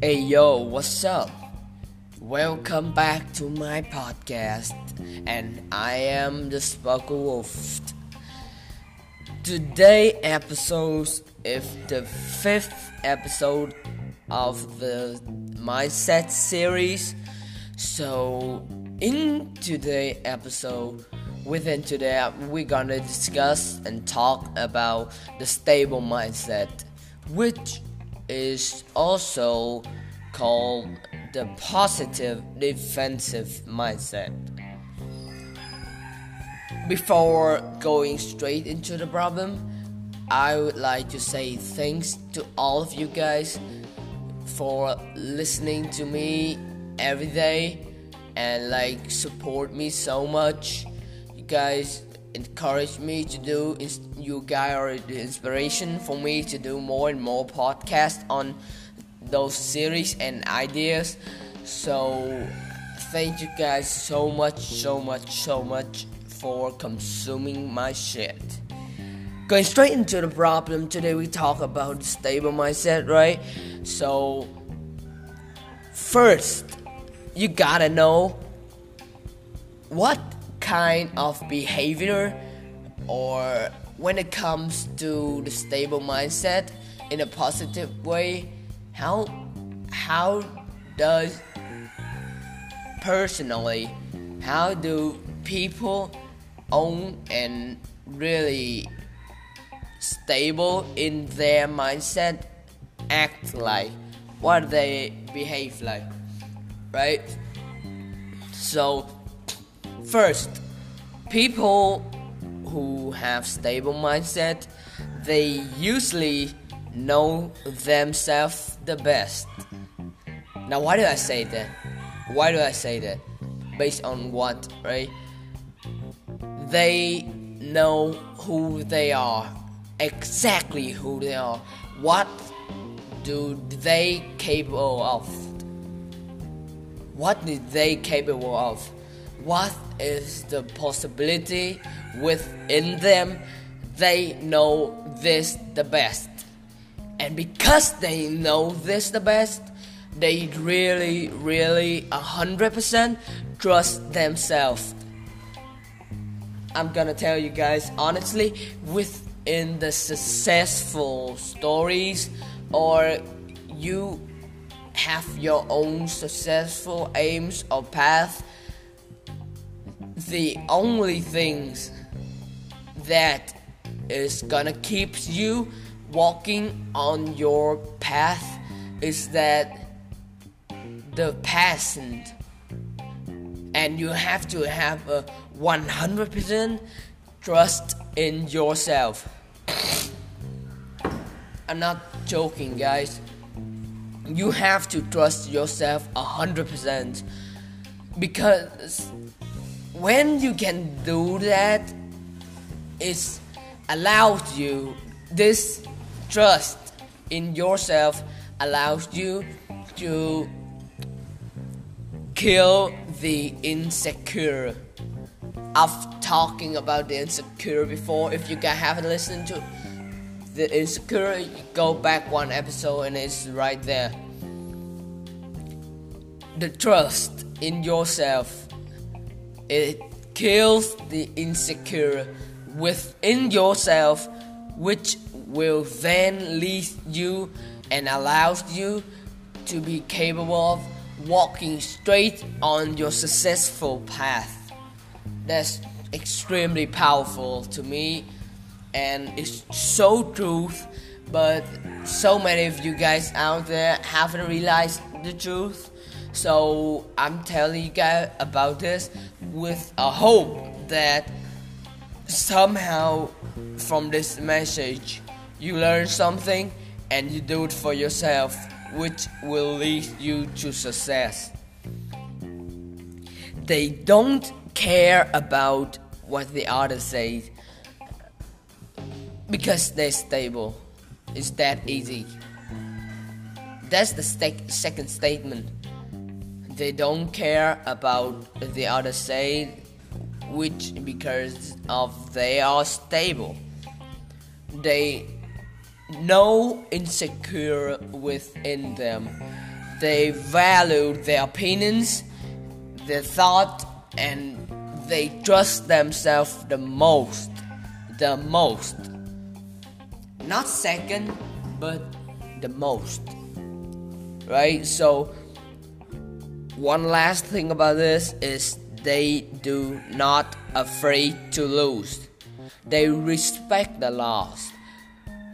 Hey yo, what's up? Welcome back to my podcast, and I am the Sparkle Wolf. Today episode is the fifth episode of the Mindset series. So, in today episode, within today, we're gonna discuss and talk about the stable mindset, which is also called the positive defensive mindset. Before going straight into the problem, I would like to say thanks to all of you guys for listening to me every day and like support me so much. Guys encourage me to do you guys are the inspiration for me to do more and more podcasts on those series and ideas. So thank you guys so much so much so much for consuming my shit. Going straight into the problem today we talk about stable mindset right? So first you gotta know what kind of behavior or when it comes to the stable mindset in a positive way how how does personally how do people own and really stable in their mindset act like what they behave like right? So First, people who have stable mindset, they usually know themselves the best. Now, why do I say that? Why do I say that? Based on what, right? They know who they are, exactly who they are. What do they capable of? What they capable of? what is the possibility within them, they know this the best. And because they know this the best, they really, really 100% trust themselves. I'm gonna tell you guys honestly, within the successful stories, or you have your own successful aims or path the only things that is gonna keep you walking on your path is that the past and you have to have a 100% trust in yourself. I'm not joking guys. You have to trust yourself 100% because when you can do that, it allows you this trust in yourself allows you to kill the insecure. I've talking about the insecure before. If you guys haven't listened to the insecure, go back one episode and it's right there. The trust in yourself it kills the insecure within yourself, which will then lead you and allows you to be capable of walking straight on your successful path. That's extremely powerful to me and it's so truth but so many of you guys out there haven't realized the truth so I'm telling you guys about this with a hope that somehow from this message you learn something and you do it for yourself, which will lead you to success. They don't care about what the others say because they're stable. It's that easy. That's the st- second statement they don't care about the other side which because of they are stable they no insecure within them. They value their opinions, their thought, and they trust themselves the most. The most. Not second, but the most. Right? So, one last thing about this is they do not afraid to lose. They respect the loss.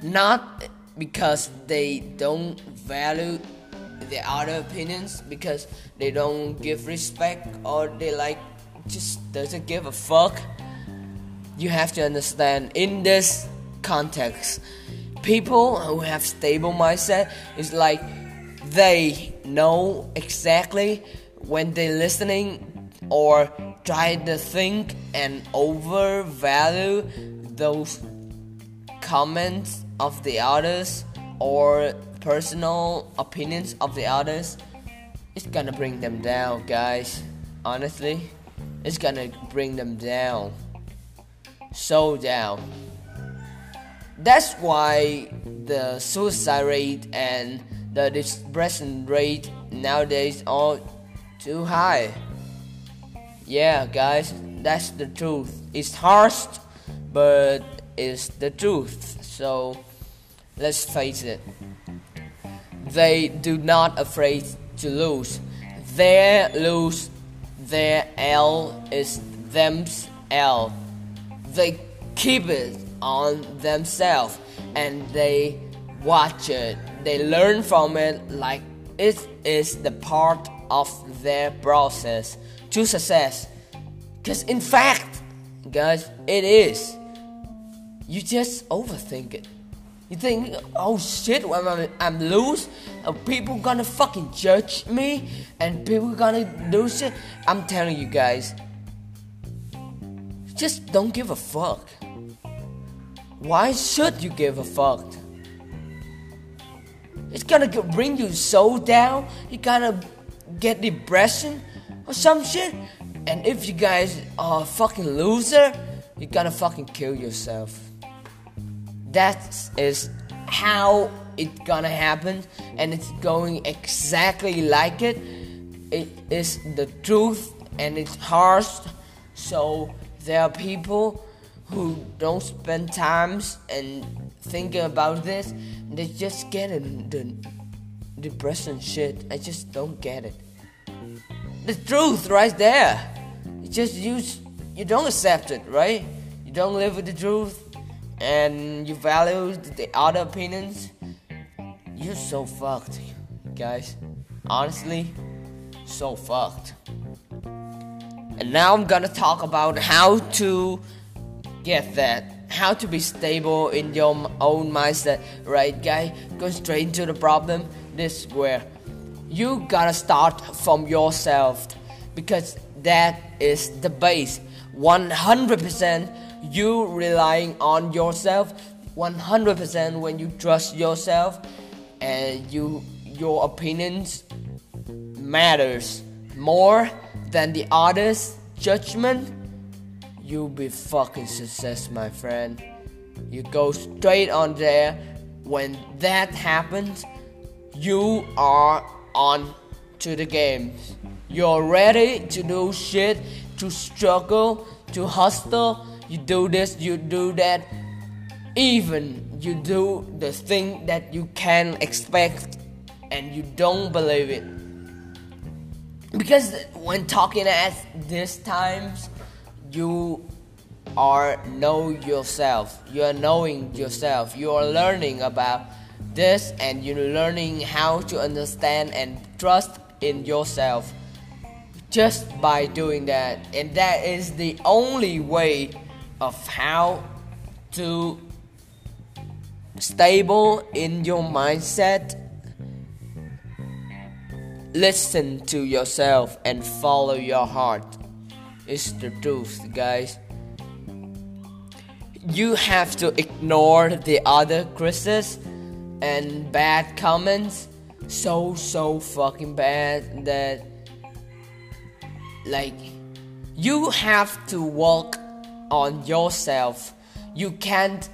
Not because they don't value the other opinions because they don't give respect or they like just doesn't give a fuck. You have to understand in this context, people who have stable mindset is like they know exactly when they're listening or try to think and overvalue those comments of the others or personal opinions of the others. It's gonna bring them down guys. Honestly it's gonna bring them down. So down. That's why the suicide rate and the depression rate nowadays are too high. Yeah guys that's the truth. It's harsh but it's the truth. So let's face it. They do not afraid to lose. Their lose their L is them's L. They keep it on themselves and they watch it they learn from it like it is the part of their process to success because in fact guys it is you just overthink it you think, oh shit, when I'm, I'm loose, are people gonna fucking judge me and people gonna do shit? I'm telling you guys, just don't give a fuck. Why should you give a fuck? It's gonna bring you so down, you're gonna get depression or some shit. And if you guys are fucking loser, you're gonna fucking kill yourself. That is how it's gonna happen and it's going exactly like it. It is the truth and it's harsh. So there are people who don't spend times and thinking about this they just get in the depression shit i just don't get it the truth right there you just you you don't accept it right you don't live with the truth and you value the other opinions, you're so fucked, guys. Honestly, so fucked. And now I'm gonna talk about how to get that. How to be stable in your own mindset, right, guy? Go straight into the problem. This where you gotta start from yourself because that is the base. 100% you relying on yourself 100% when you trust yourself and you your opinions matters more than the others judgment you'll be fucking success my friend you go straight on there when that happens you are on to the game you're ready to do shit to struggle to hustle you do this, you do that. Even you do the thing that you can expect and you don't believe it. Because when talking at this times, you are know yourself. You are knowing yourself. You are learning about this and you're learning how to understand and trust in yourself just by doing that. And that is the only way of how to stable in your mindset listen to yourself and follow your heart it's the truth guys you have to ignore the other criticisms and bad comments so so fucking bad that like you have to walk on yourself. You can't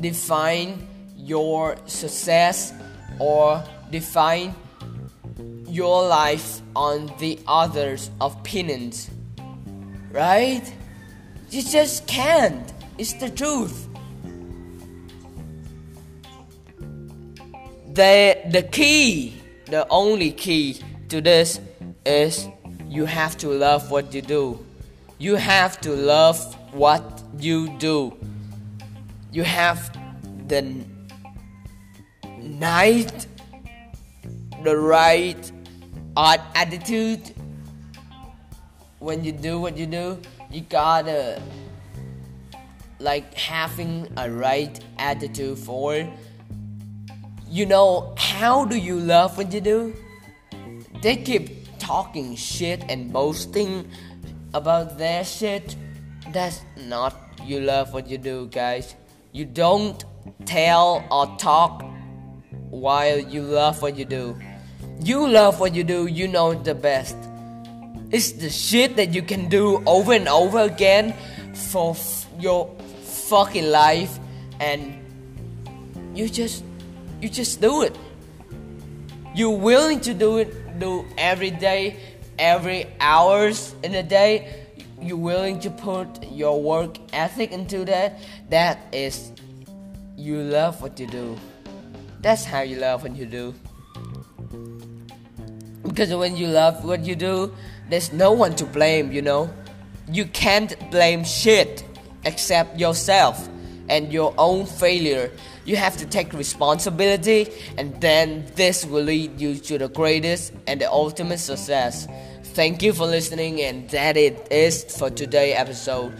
define your success or define your life on the others' opinions. Right? You just can't. It's the truth. The the key, the only key to this is you have to love what you do. You have to love what you do. You have the night the right art attitude when you do what you do you gotta like having a right attitude for you know how do you love what you do? They keep talking shit and boasting about their shit. That's not you love what you do guys. You don't tell or talk while you love what you do. You love what you do you know the best it's the shit that you can do over and over again for f- your fucking life and you just you just do it. You're willing to do it do every day every hours in a day. You're willing to put your work ethic into that? That is you love what you do. That's how you love what you do because when you love what you do there's no one to blame, you know. You can't blame shit except yourself and your own failure. You have to take responsibility, and then this will lead you to the greatest and the ultimate success. Thank you for listening, and that it is for today episode.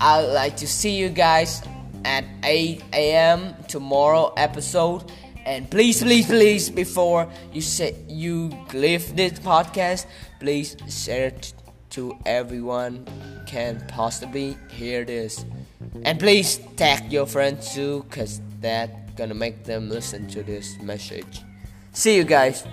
I'd like to see you guys at 8 a.m. tomorrow episode. And please, please, please, before you say you leave this podcast, please share it to everyone can possibly hear this. And please tag your friends too, cause that gonna make them listen to this message. See you guys.